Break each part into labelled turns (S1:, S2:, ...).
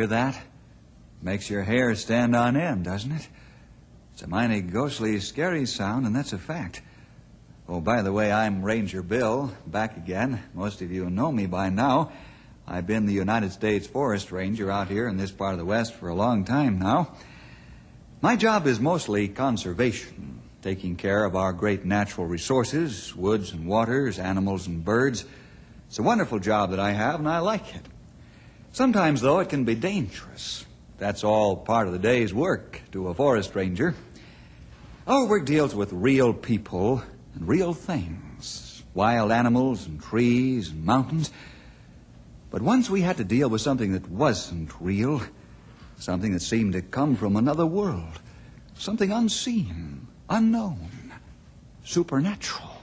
S1: Hear that? Makes your hair stand on end, doesn't it? It's a mighty ghostly, scary sound, and that's a fact. Oh, by the way, I'm Ranger Bill, back again. Most of you know me by now. I've been the United States Forest Ranger out here in this part of the West for a long time now. My job is mostly conservation, taking care of our great natural resources, woods and waters, animals and birds. It's a wonderful job that I have, and I like it. Sometimes, though, it can be dangerous. That's all part of the day's work to a forest ranger. Our work deals with real people and real things wild animals and trees and mountains. But once we had to deal with something that wasn't real, something that seemed to come from another world, something unseen, unknown, supernatural.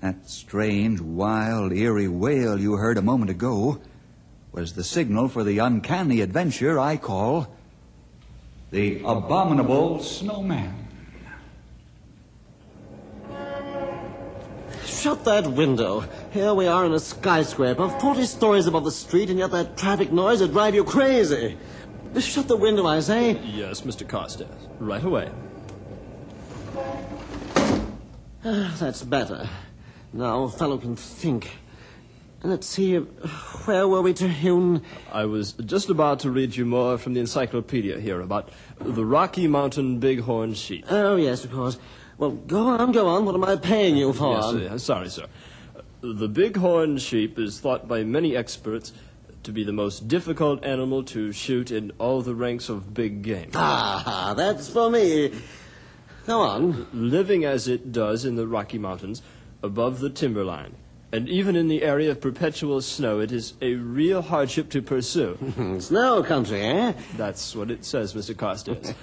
S1: That strange, wild, eerie wail you heard a moment ago was the signal for the uncanny adventure I call the Abominable Snowman.
S2: Shut that window. Here we are in a skyscraper, 40 stories above the street, and yet that traffic noise would drive you crazy. Shut the window, I say.
S3: Yes, Mr. Carstairs. Right away.
S2: Ah, That's better. Now a fellow can think. Let's see, where were we to Hune?
S3: I was just about to read you more from the encyclopedia here about the Rocky Mountain Bighorn sheep.
S2: Oh, yes, of course. Well, go on, go on. What am I paying you for?
S3: Yes, uh, sorry, sir. The bighorn sheep is thought by many experts to be the most difficult animal to shoot in all the ranks of big game.
S2: Ah, that's for me. Go on.
S3: Living as it does in the Rocky Mountains, above the timberline, and even in the area of perpetual snow, it is a real hardship to pursue.
S2: Snow country, eh?
S3: That's what it says, Mr. Carstairs.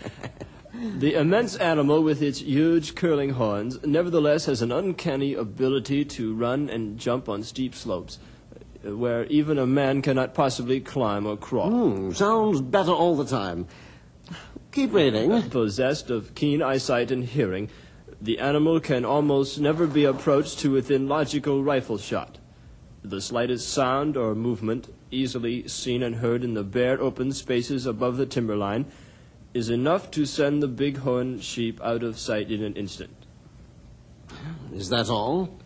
S3: the immense animal with its huge curling horns nevertheless has an uncanny ability to run and jump on steep slopes uh, where even a man cannot possibly climb or crawl.
S2: Hmm, sounds better all the time. Keep reading.
S3: Possessed of keen eyesight and hearing, the animal can almost never be approached to within logical rifle shot. The slightest sound or movement, easily seen and heard in the bare open spaces above the timberline, is enough to send the bighorn sheep out of sight in an instant.
S2: Is that all?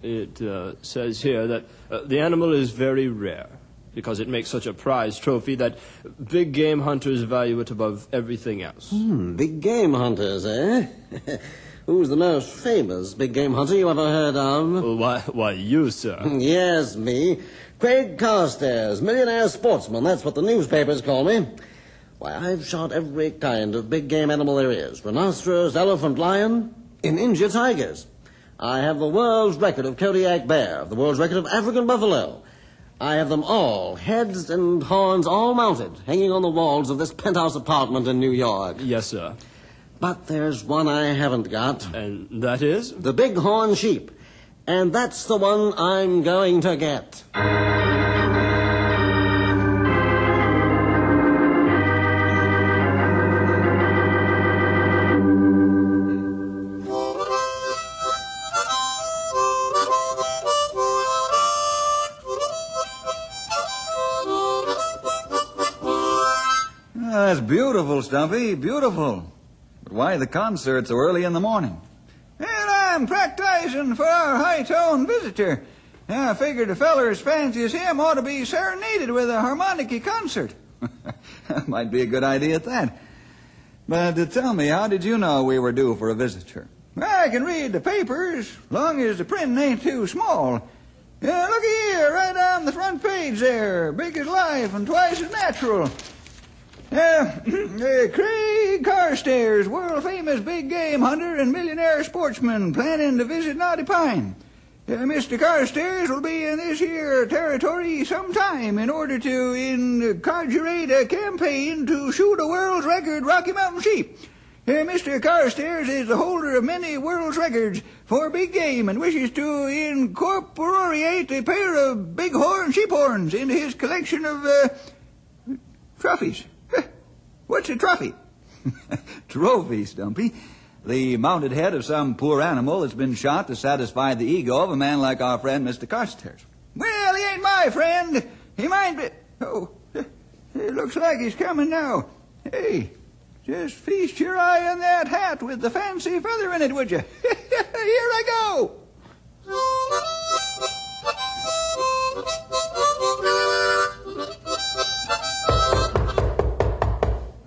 S3: It uh, says here that uh, the animal is very rare because it makes such a prize trophy that big game hunters value it above everything else.
S2: Hmm, big game hunters, eh? Who's the most famous big game hunter you ever heard of?
S3: Why, why, you, sir.
S2: Yes, me. Craig Carstairs, millionaire sportsman. That's what the newspapers call me. Why, I've shot every kind of big game animal there is rhinoceros, elephant, lion, in India tigers. I have the world's record of Kodiak bear, the world's record of African buffalo. I have them all, heads and horns all mounted, hanging on the walls of this penthouse apartment in New York.
S3: Yes, sir.
S2: But there's one I haven't got
S3: And that is?
S2: the bighorn sheep. And that's the one I'm going to get.
S1: Ah, that's beautiful, Stumpy. Beautiful. Why the concert so early in the morning?
S4: Well, I'm practicing for our high-toned visitor. I figured a feller as fancy as him ought to be serenaded with a harmonica concert.
S1: might be a good idea at that. But uh, tell me, how did you know we were due for a visitor?
S4: I can read the papers, long as the print ain't too small. Yeah, look here, right on the front page there, big as life and twice as natural. Uh, Craig Carstairs, world famous big game hunter and millionaire sportsman, planning to visit Knotty Pine. Uh, Mr. Carstairs will be in this here territory sometime in order to incarcerate a campaign to shoot a world's record Rocky Mountain sheep. Uh, Mr. Carstairs is the holder of many world's records for big game and wishes to incorporate a pair of bighorn sheep horns into his collection of uh, trophies. What's a trophy?
S1: Trophy, Stumpy. The mounted head of some poor animal that's been shot to satisfy the ego of a man like our friend Mr. Carstairs.
S4: Well, he ain't my friend. He might be. Oh, it looks like he's coming now. Hey, just feast your eye on that hat with the fancy feather in it, would you? Here I go.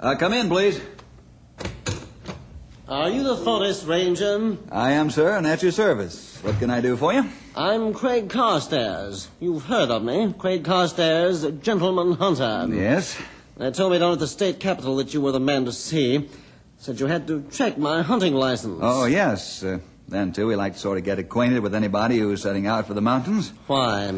S1: Uh, come in, please.
S2: Are you the Forest Ranger?
S1: I am, sir, and at your service. What can I do for you?
S2: I'm Craig Carstairs. You've heard of me. Craig Carstairs, gentleman hunter.
S1: Yes.
S2: They told me down at the state capitol that you were the man to see. Said you had to check my hunting license.
S1: Oh, yes. Uh, then, too, we like to sort of get acquainted with anybody who's setting out for the mountains.
S2: Why?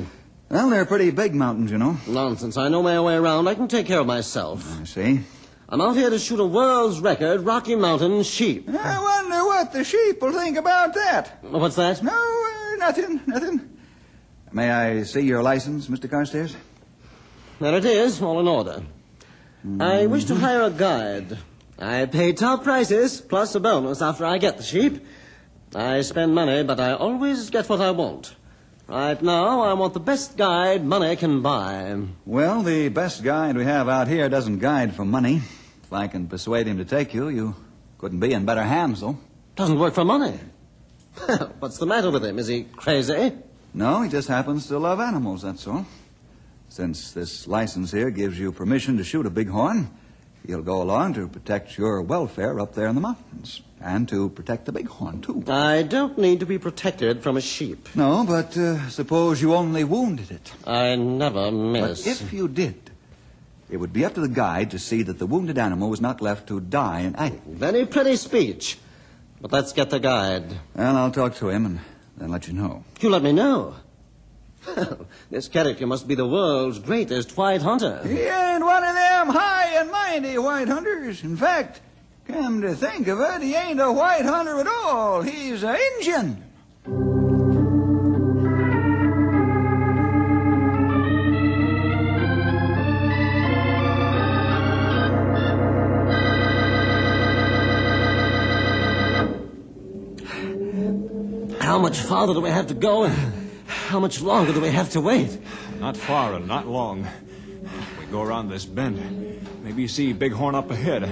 S1: Well, they're pretty big mountains, you know.
S2: Nonsense. I know my way around. I can take care of myself.
S1: I see.
S2: I'm out here to shoot a world's record Rocky Mountain sheep.
S4: I wonder what the sheep will think about that.
S2: What's that?
S4: No, uh, nothing, nothing.
S1: May I see your license, Mr. Carstairs?
S2: There it is, all in order. I wish to hire a guide. I pay top prices, plus a bonus after I get the sheep. I spend money, but I always get what I want. Right now, I want the best guide money can buy.
S1: Well, the best guide we have out here doesn't guide for money. If I can persuade him to take you, you couldn't be in better hands, though.
S2: Doesn't work for money. What's the matter with him? Is he crazy?
S1: No, he just happens to love animals, that's all. Since this license here gives you permission to shoot a bighorn, he'll go along to protect your welfare up there in the mountains. And to protect the bighorn, too.
S2: I don't need to be protected from a sheep.
S1: No, but uh, suppose you only wounded it.
S2: I never miss.
S1: But if you did, it would be up to the guide to see that the wounded animal was not left to die in agony.
S2: Very pretty speech. But let's get the guide.
S1: Well, I'll talk to him and then let you know.
S2: You let me know. This character must be the world's greatest white hunter.
S4: He ain't one of them high and mighty white hunters. In fact, come to think of it, he ain't a white hunter at all. He's an Injun.
S2: How much farther do we have to go? How much longer do we have to wait?
S5: Not far and not long. We go around this bend. Maybe you see Bighorn up ahead.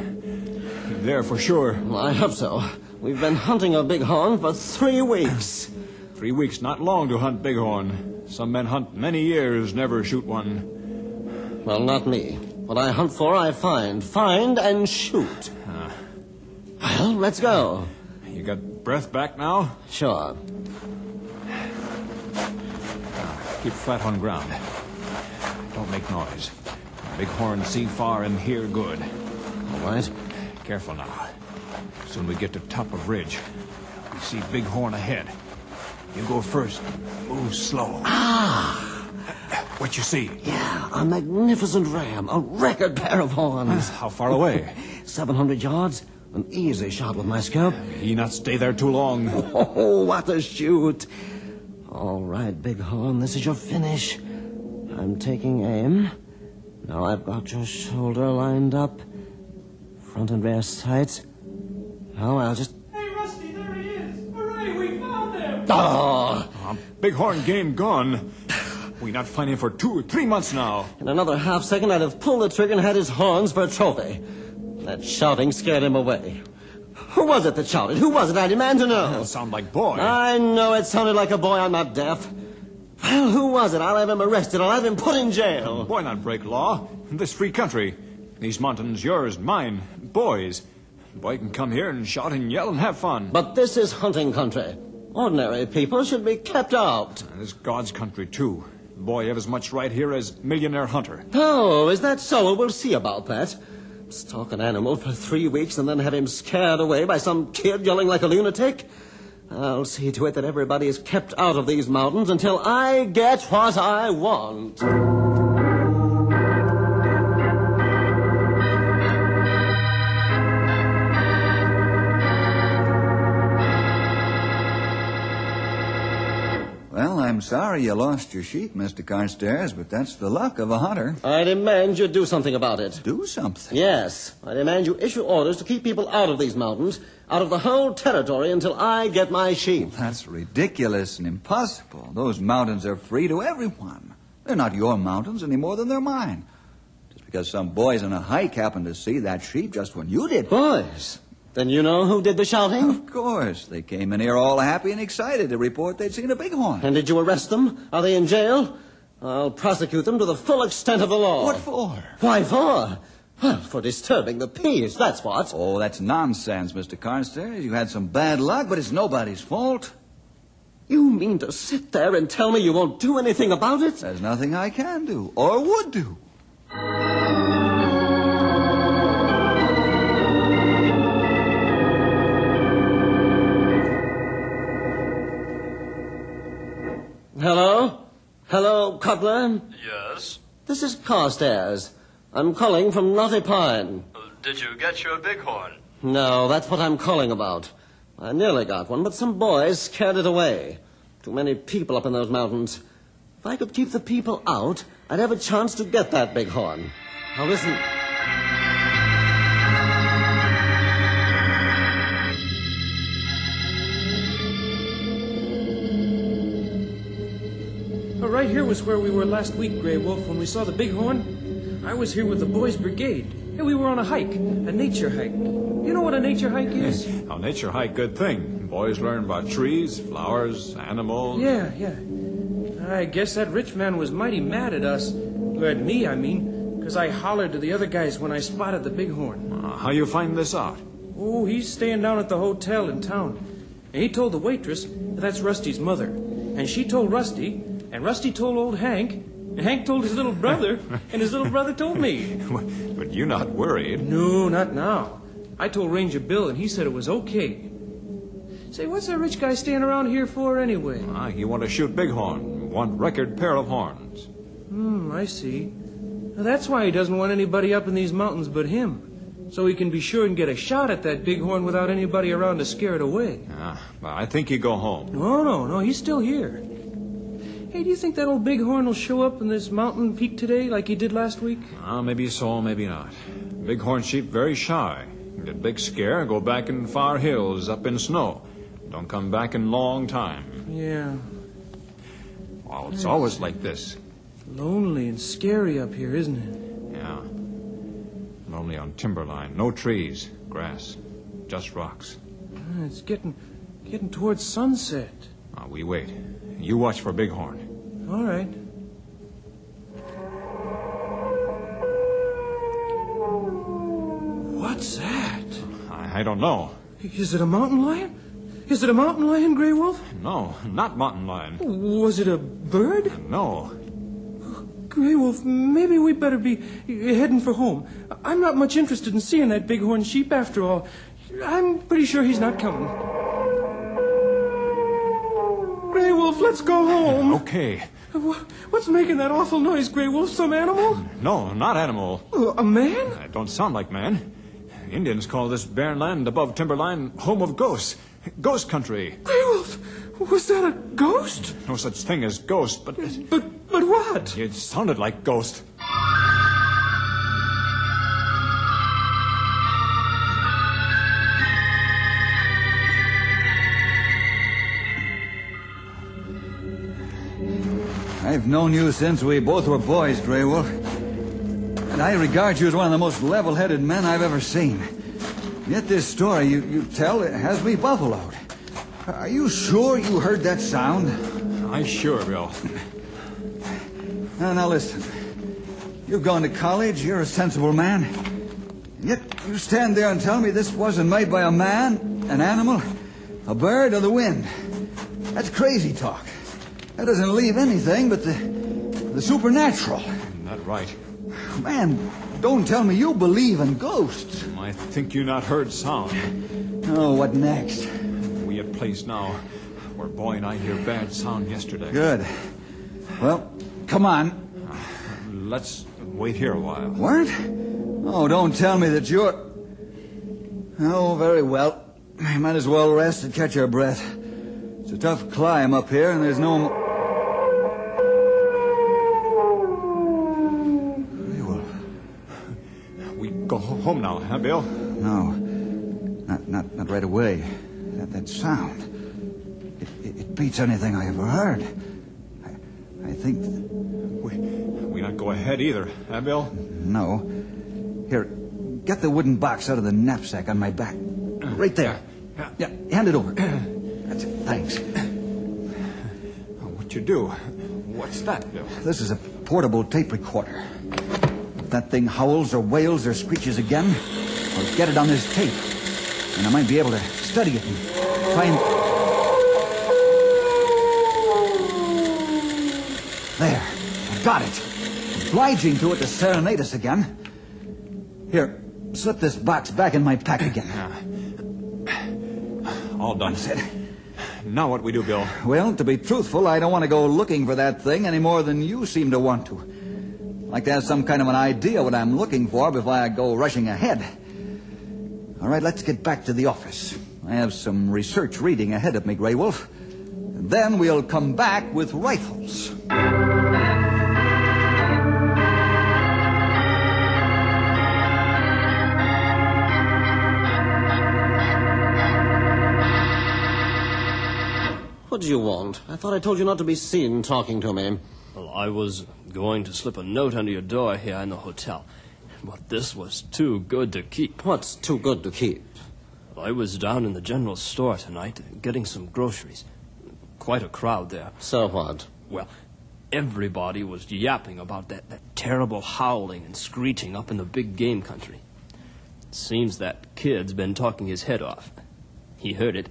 S5: There for sure.
S2: I hope so. We've been hunting a bighorn for three weeks.
S5: Three weeks, not long to hunt Bighorn. Some men hunt many years, never shoot one.
S2: Well, not me. What I hunt for, I find. Find and shoot. Ah. Well, let's go.
S5: You got breath back now?
S2: Sure.
S5: Keep flat on ground. Don't make noise. Big horn see far and hear good.
S2: All right.
S5: Careful now. Soon we get to top of ridge. We see Big Horn ahead. You go first. Move slow.
S2: Ah!
S5: What you see?
S2: Yeah, a magnificent ram. A record pair of horns.
S5: How far away?
S2: 700 yards. An easy shot with my scope.
S5: He not stay there too long.
S2: Oh, what a shoot. All right, Big Horn, this is your finish. I'm taking aim. Now I've got your shoulder lined up. Front and rear sights. Now I'll just.
S6: Hey, Rusty, there he is! Hooray, we found him!
S2: Oh!
S5: Uh, Bighorn game gone. We not find him for two or three months now.
S2: In another half second, I'd have pulled the trigger and had his horns for a trophy. That shouting scared him away. Who was it that shouted? Who was it? I demand to know.
S5: Don't sound like boy.
S2: I know it sounded like a boy. I'm not deaf. Well, who was it? I'll have him arrested. I'll have him put in jail.
S5: Boy not break law. This free country. These mountains yours, mine, boys. Boy can come here and shout and yell and have fun.
S2: But this is hunting country. Ordinary people should be kept out.
S5: And This God's country, too. Boy have as much right here as millionaire hunter.
S2: Oh, is that so? We'll see about that. Stalk an animal for three weeks and then have him scared away by some kid yelling like a lunatic? I'll see to it that everybody is kept out of these mountains until I get what I want.
S1: I'm sorry you lost your sheep, Mr. Carstairs, but that's the luck of a hunter.
S2: I demand you do something about it.
S1: Do something.
S2: Yes, I demand you issue orders to keep people out of these mountains, out of the whole territory until I get my sheep.
S1: That's ridiculous and impossible. Those mountains are free to everyone. They're not your mountains any more than they're mine. Just because some boys on a hike happened to see that sheep just when you did.
S2: Boys, then you know who did the shouting?
S1: Of course. They came in here all happy and excited to report they'd seen a bighorn.
S2: And did you arrest them? Are they in jail? I'll prosecute them to the full extent of the law.
S1: What for?
S2: Why for? Well, for disturbing the peace, that's what.
S1: Oh, that's nonsense, Mr. Carstairs. You had some bad luck, but it's nobody's fault.
S2: You mean to sit there and tell me you won't do anything about it?
S1: There's nothing I can do or would do.
S2: Hello? Cutler?
S3: Yes.
S2: This is Carstairs. I'm calling from Knotty Pine.
S3: Did you get your bighorn?
S2: No, that's what I'm calling about. I nearly got one, but some boys scared it away. Too many people up in those mountains. If I could keep the people out, I'd have a chance to get that bighorn. Now listen.
S6: Right here was where we were last week, Grey Wolf, when we saw the bighorn. I was here with the boys' brigade. And we were on a hike, a nature hike. You know what a nature hike is?
S5: Now, nature hike, good thing. Boys learn about trees, flowers, animals.
S6: Yeah, yeah. I guess that rich man was mighty mad at us. Or at me, I mean, because I hollered to the other guys when I spotted the bighorn.
S5: Uh, how you find this out?
S6: Oh, he's staying down at the hotel in town. And he told the waitress that that's Rusty's mother. And she told Rusty, and Rusty told old Hank, and Hank told his little brother, and his little brother told me.
S5: but you're not worried.
S6: No, not now. I told Ranger Bill, and he said it was okay. Say, what's that rich guy staying around here for anyway?
S5: Ah, you want to shoot bighorn. Want record pair of horns.
S6: Hmm, I see. Now, that's why he doesn't want anybody up in these mountains but him. So he can be sure and get a shot at that bighorn without anybody around to scare it away.
S5: Ah, well, I think you go home.
S6: No, no, no, he's still here. Hey, do you think that old bighorn will show up in this mountain peak today like he did last week?
S5: Ah, maybe so, maybe not. Bighorn sheep very shy. Get big scare, go back in far hills up in snow. Don't come back in long time.
S6: Yeah.
S5: Well, it's always like this.
S6: Lonely and scary up here, isn't it?
S5: Yeah. Lonely on timberline. No trees, grass, just rocks.
S6: Ah, It's getting getting towards sunset.
S5: Ah, we wait. You watch for bighorn.
S6: All right. What's that?
S5: I, I don't know.
S6: Is it a mountain lion? Is it a mountain lion, Grey Wolf?
S5: No, not mountain lion.
S6: Was it a bird?
S5: No.
S6: Grey Wolf, maybe we better be heading for home. I'm not much interested in seeing that bighorn sheep after all. I'm pretty sure he's not coming. Wolf, let's go home.
S5: Okay.
S6: What's making that awful noise, Grey Wolf? Some animal?
S5: No, not animal.
S6: Uh, A man?
S5: It don't sound like man. Indians call this barren land above timberline home of ghosts. Ghost country.
S6: Grey Wolf, was that a ghost?
S5: No such thing as ghost, but
S6: But but what?
S5: it sounded like ghost.
S1: I've known you since we both were boys, Grey Wolf. And I regard you as one of the most level headed men I've ever seen. Yet this story you, you tell it has me buffaloed. Are you sure you heard that sound?
S5: I sure, Bill.
S1: Now, now listen. You've gone to college, you're a sensible man. Yet you stand there and tell me this wasn't made by a man, an animal, a bird, or the wind. That's crazy talk. That doesn't leave anything but the, the supernatural.
S5: Not right.
S1: Man, don't tell me you believe in ghosts.
S5: Hmm, I think you not heard sound.
S1: Oh, what next?
S5: We at place now where boy and I hear bad sound yesterday.
S1: Good. Well, come on.
S5: Let's wait here a while.
S1: What? Oh, don't tell me that you're. Oh, very well. I might as well rest and catch our breath. It's a tough climb up here, and there's no.
S5: Home now, huh, Bill?
S1: no, not not not right away. That that sound. It, it, it beats anything I ever heard. I, I think.
S5: We, we not go ahead either, huh, Bill?
S1: No. Here, get the wooden box out of the knapsack on my back. Right there. Yeah, hand it over. That's it. Thanks.
S5: What you do? What's that, Bill?
S1: This is a portable tape recorder. That thing howls or wails or screeches again, I'll get it on this tape. And I might be able to study it and find. There. I got it. Obliging to it to serenade us again. Here, slip this box back in my pack again.
S5: All done.
S1: That's it.
S5: Now what we do, Bill?
S1: Well, to be truthful, I don't want to go looking for that thing any more than you seem to want to. I'd like to have some kind of an idea what I'm looking for before I go rushing ahead. All right, let's get back to the office. I have some research reading ahead of me, Grey Wolf. And then we'll come back with rifles.
S2: What do you want? I thought I told you not to be seen talking to me.
S3: Well, I was going to slip a note under your door here in the hotel, but this was too good to keep.
S2: What's too good to keep?
S3: I was down in the general store tonight getting some groceries. Quite a crowd there.
S2: So what?
S3: Well, everybody was yapping about that, that terrible howling and screeching up in the big game country. Seems that kid's been talking his head off. He heard it,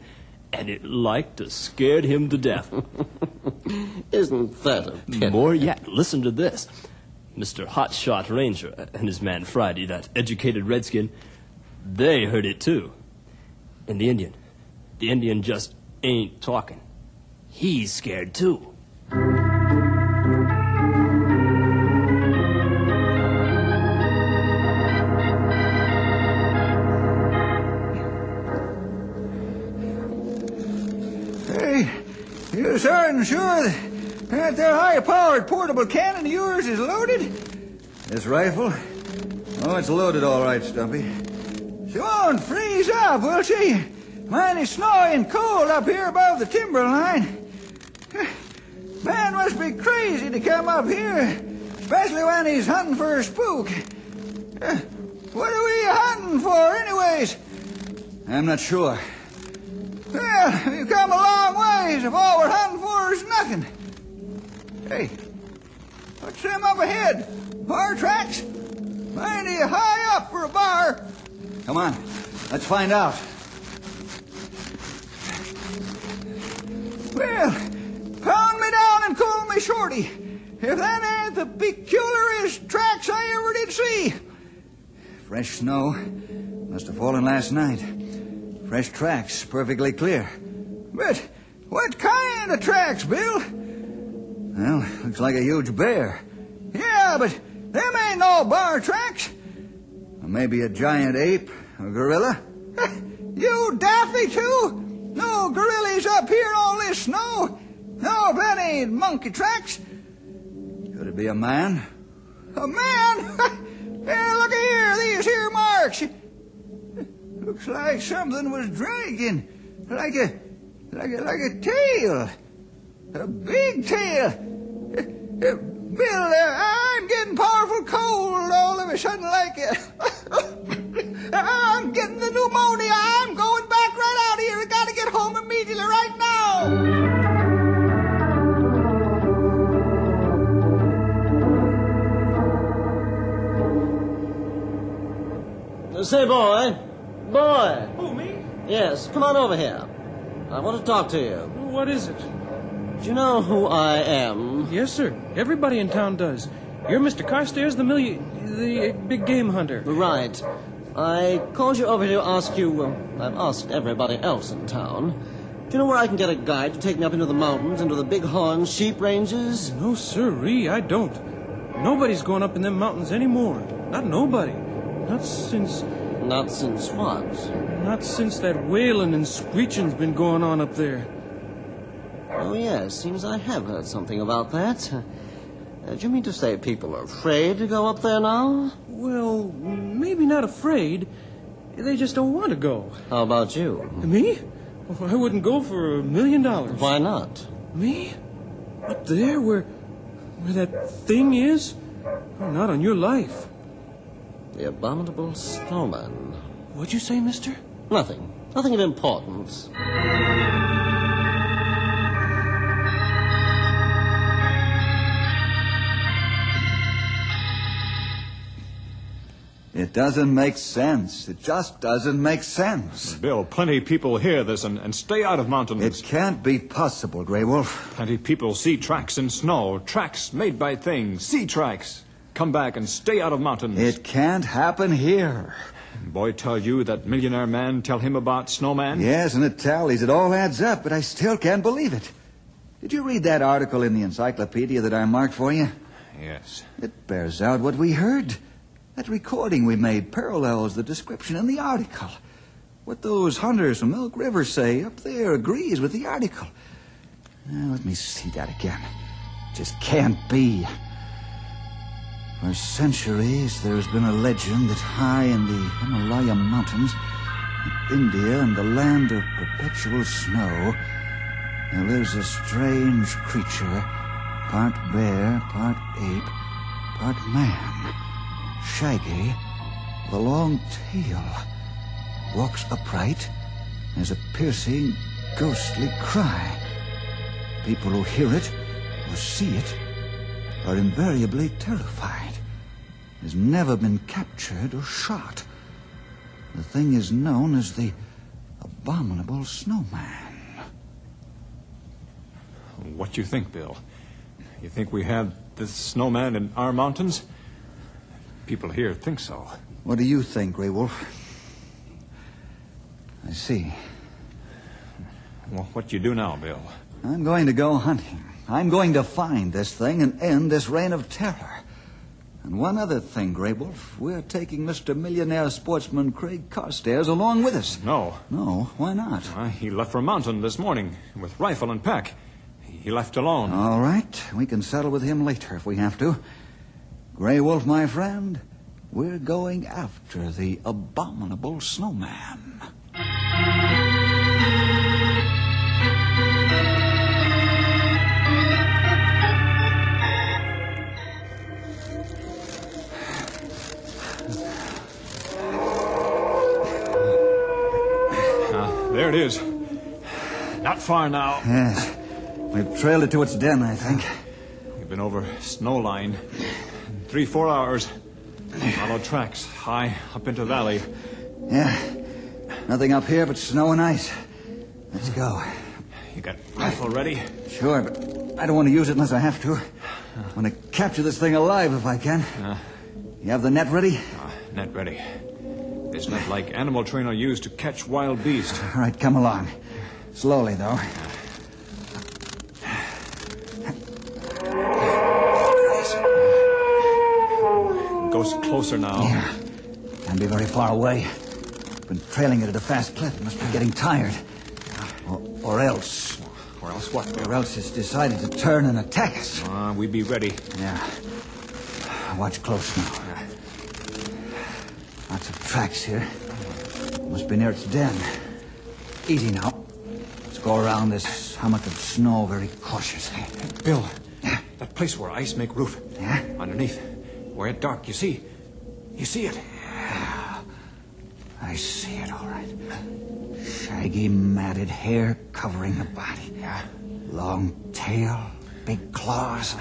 S3: and it like to scared him to death.
S2: Isn't that a pity?
S3: More yet, listen to this. Mr. Hotshot Ranger and his man Friday, that educated redskin, they heard it too. And the Indian, the Indian just ain't talking. He's scared too.
S4: Certain sure that, there high-powered portable cannon of yours is loaded?
S1: This rifle? Oh, it's loaded all right, Stumpy.
S4: She won't freeze up, will she? Mighty snowy and cold up here above the timberline. Man must be crazy to come up here, especially when he's hunting for a spook. What are we hunting for, anyways?
S1: I'm not sure.
S4: Eh, well, we've come a long ways if all we're hunting for is nothing. Hey, what's them up ahead? Bar tracks? Mighty high up for a bar.
S1: Come on, let's find out.
S4: Well, pound me down and call me Shorty. If that ain't the peculiarest tracks I ever did see.
S1: Fresh snow. Must have fallen last night. Fresh tracks, perfectly clear.
S4: But what kind of tracks, Bill?
S1: Well, looks like a huge bear.
S4: Yeah, but them ain't no bar tracks.
S1: Maybe a giant ape a gorilla.
S4: You daffy too? No gorillas up here all this snow. No, that ain't monkey tracks.
S1: Could it be a man?
S4: A man? yeah, look here, these here marks. Looks like something was dragging, like a, like a, like a tail, a big tail. Uh, uh, Bill, uh, I'm getting powerful cold all of a sudden, like. Uh, I'm getting the pneumonia. I'm going back right out of here. I gotta get home immediately, right now.
S2: Say. Boy. Yes, come on over here. I want to talk to you.
S6: What is it?
S2: Do you know who I am?
S6: Yes, sir. Everybody in town does. You're Mr. Carstairs, the milli... the big game hunter.
S2: Right. I called you over here to ask you. Well, I've asked everybody else in town. Do you know where I can get a guide to take me up into the mountains, into the bighorn sheep ranges?
S6: No, sirree, I don't. Nobody's going up in them mountains anymore. Not nobody. Not since...
S2: Not since what?
S6: Not since that wailing and screeching's been going on up there.
S2: Oh, yes, seems I have heard something about that. Uh, do you mean to say people are afraid to go up there now?
S6: Well, maybe not afraid. They just don't want to go.
S2: How about you?
S6: Me? Oh, I wouldn't go for a million dollars.
S2: Why not?
S6: Me? Up there where where that thing is? Oh, not on your life.
S2: The abominable snowman.
S6: What'd you say, mister?
S2: Nothing. Nothing of importance.
S1: It doesn't make sense. It just doesn't make sense.
S5: Bill, plenty people hear this and, and stay out of mountains.
S1: It can't be possible, Grey Wolf.
S5: Plenty people see tracks in snow, tracks made by things, sea tracks. Come back and stay out of mountains.
S1: It can't happen here.
S5: Boy tell you that millionaire man tell him about snowman?
S1: Yes, and it tallies. It all adds up, but I still can't believe it. Did you read that article in the encyclopedia that I marked for you?
S5: Yes.
S1: It bears out what we heard. That recording we made parallels the description in the article. What those hunters from Milk River say up there agrees with the article. Now, let me see that again. Just can't be. For centuries, there's been a legend that high in the Himalaya Mountains, in India and the land of perpetual snow, there lives a strange creature, part bear, part ape, part man, shaggy, with a long tail, walks upright, has a piercing, ghostly cry. People who hear it or see it are invariably terrified. Has never been captured or shot. The thing is known as the abominable snowman.
S5: What do you think, Bill? You think we have this snowman in our mountains? People here think so.
S1: What do you think, Grey Wolf? I see.
S5: Well, what do you do now, Bill?
S1: I'm going to go hunting. I'm going to find this thing and end this reign of terror. And one other thing, Grey Wolf. We're taking Mr. Millionaire Sportsman Craig Carstairs along with us.
S5: No.
S1: No, why not?
S5: Uh, he left for mountain this morning with rifle and pack. He left alone.
S1: All right. We can settle with him later if we have to. Grey Wolf, my friend, we're going after the abominable snowman.
S5: There it is. Not far now.
S1: Yes. We've trailed it to its den, I think.
S5: We've been over snow line. Three, four hours. Followed tracks high up into valley.
S1: Yeah. Nothing up here but snow and ice. Let's go.
S5: You got rifle ready?
S1: Sure, but I don't want to use it unless I have to. I want to capture this thing alive if I can. You have the net ready?
S5: Uh, net ready. This net like animal trainer used to catch wild beasts.
S1: All right, come along. Slowly, though.
S5: Goes closer now.
S1: Yeah. Can't be very far away. Been trailing it at a fast clip. Must be getting tired. Or, or else.
S5: Or else what?
S1: Or else it's decided to turn and attack us.
S5: Uh, we be ready.
S1: Yeah. Watch close now. Lots of tracks here. Must be near its den. Easy now. Let's go around this hummock of snow very cautiously.
S5: Bill, that place where ice make roof.
S1: Yeah?
S5: Underneath. Where it dark, you see? You see it?
S1: I see it all right. Shaggy, matted hair covering the body. Yeah. Long tail, big claws,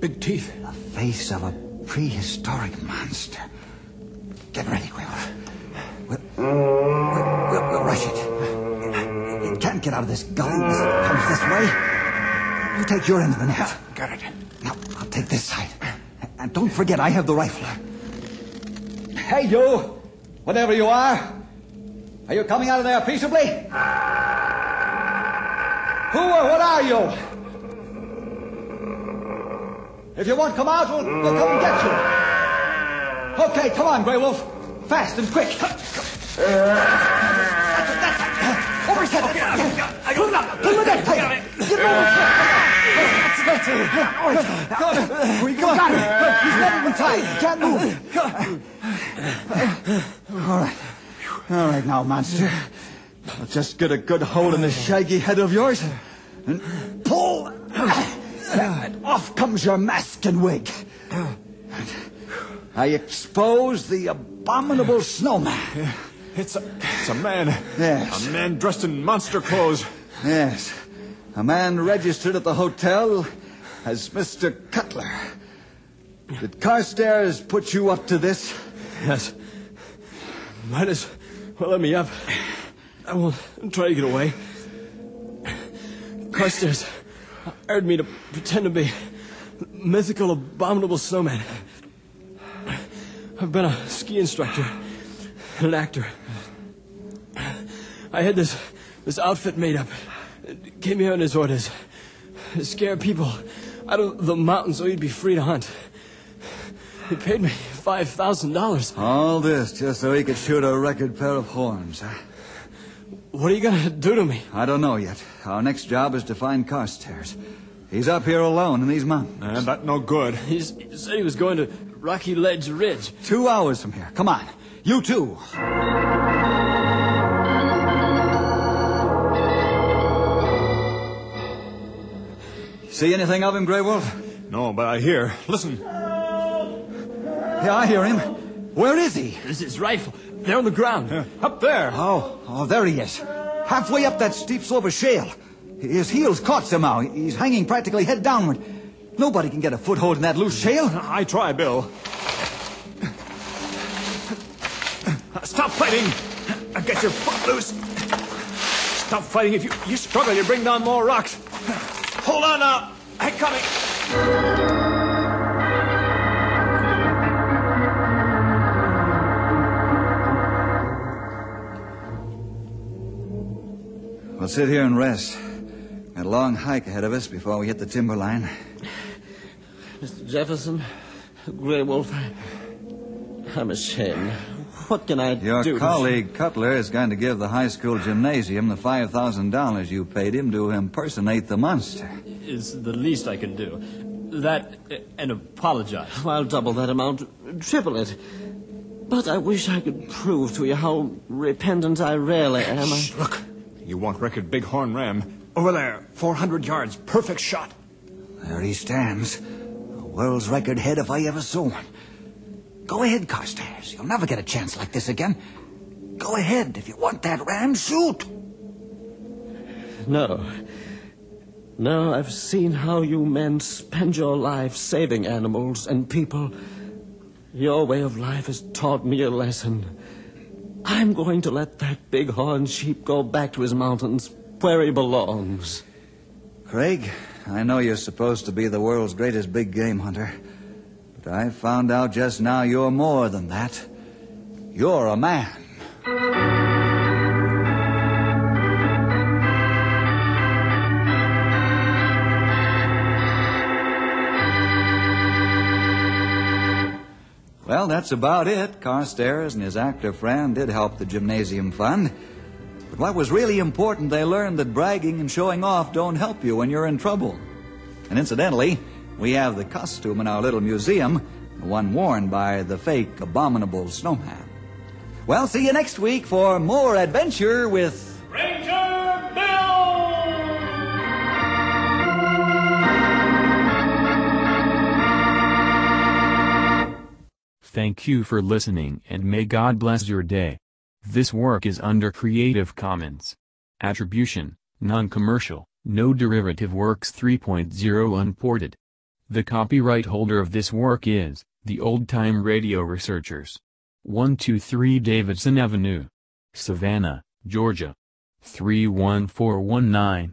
S5: Big teeth.
S1: the face of a prehistoric monster. Get ready, Will. We'll, we'll, we'll, we'll rush it. It can't get out of this gully unless it comes this way. You take your end of the net.
S5: Got it.
S1: Now, I'll take this side. And don't forget, I have the rifle. Hey, you! Whatever you are! Are you coming out of there peaceably? Who or what are you? If you won't come out, we'll, we'll come and get you. Okay, come on, Grey Wolf. Fast and quick. Uh, that's it, that's it. Over his head. Pull it up. The net tight. Get him over his head. That's it. Uh, All right. Uh, got We got him. He's not even tied. Can't move. All right. All right now, monster. I'll just get a good hold on the shaggy head of yours and pull. And off comes your mask and wig. I expose the abominable snowman.
S5: It's a, it's a man.
S1: Yes.
S5: A man dressed in monster clothes.
S1: Yes. A man registered at the hotel as Mr. Cutler. Did Carstairs put you up to this?
S3: Yes. Might as well let me up. I won't try to get away. Carstairs hired me to pretend to be mythical, abominable snowman. I've been a ski instructor and an actor. I had this this outfit made up. It came here on his orders. To scare people out of the mountains so he'd be free to hunt. He paid me five thousand dollars.
S1: All this just so he could shoot a record pair of horns, huh?
S3: What are you gonna do to me?
S1: I don't know yet. Our next job is to find Carstairs. He's up here alone in these mountains.
S5: And that no good.
S3: He's, he said he was going to Rocky Ledge Ridge.
S1: Two hours from here. Come on. You too. See anything of him, Grey Wolf?
S5: No, but I hear. Listen.
S1: Yeah, I hear him. Where is he?
S3: This is his rifle. They're on the ground.
S5: Up there.
S1: Oh, oh, there he is. Halfway up that steep slope of shale. His heels caught somehow. He's hanging practically head downward. Nobody can get a foothold in that loose shale.
S5: I try, Bill. Stop fighting! Get your foot loose! Stop fighting. If you, you struggle, you bring down more rocks. Hold on now. I'm coming.
S1: We'll sit here and rest. Got a long hike ahead of us before we hit the timberline.
S2: Mr. Jefferson, Grey Wolf, I'm ashamed. What can I
S1: Your
S2: do? Your
S1: colleague Cutler is going to give the high school gymnasium the $5,000 you paid him to impersonate the monster.
S3: Is the least I can do. That and apologize.
S2: I'll double that amount, triple it. But I wish I could prove to you how repentant I really am. I-
S5: look. You want record Bighorn Ram. Over there. 400 yards. Perfect shot.
S1: There he stands. World's record head if I ever saw one. Go ahead, Carstairs. You'll never get a chance like this again. Go ahead. If you want that ram, shoot.
S2: No. No, I've seen how you men spend your lives saving animals and people. Your way of life has taught me a lesson. I'm going to let that bighorn sheep go back to his mountains where he belongs.
S1: Craig, I know you're supposed to be the world's greatest big game hunter. But I found out just now you're more than that. You're a man. Well, that's about it. Carstairs and his actor friend did help the gymnasium fund. But what was really important, they learned that bragging and showing off don't help you when you're in trouble. And incidentally, we have the costume in our little museum, the one worn by the fake abominable snowman. Well, see you next week for more adventure with
S6: Ranger Bill!
S7: Thank you for listening and may God bless your day. This work is under Creative Commons. Attribution, non-commercial, no derivative works 3.0 unported. The copyright holder of this work is, the Old Time Radio Researchers. 123 Davidson Avenue. Savannah, Georgia. 31419.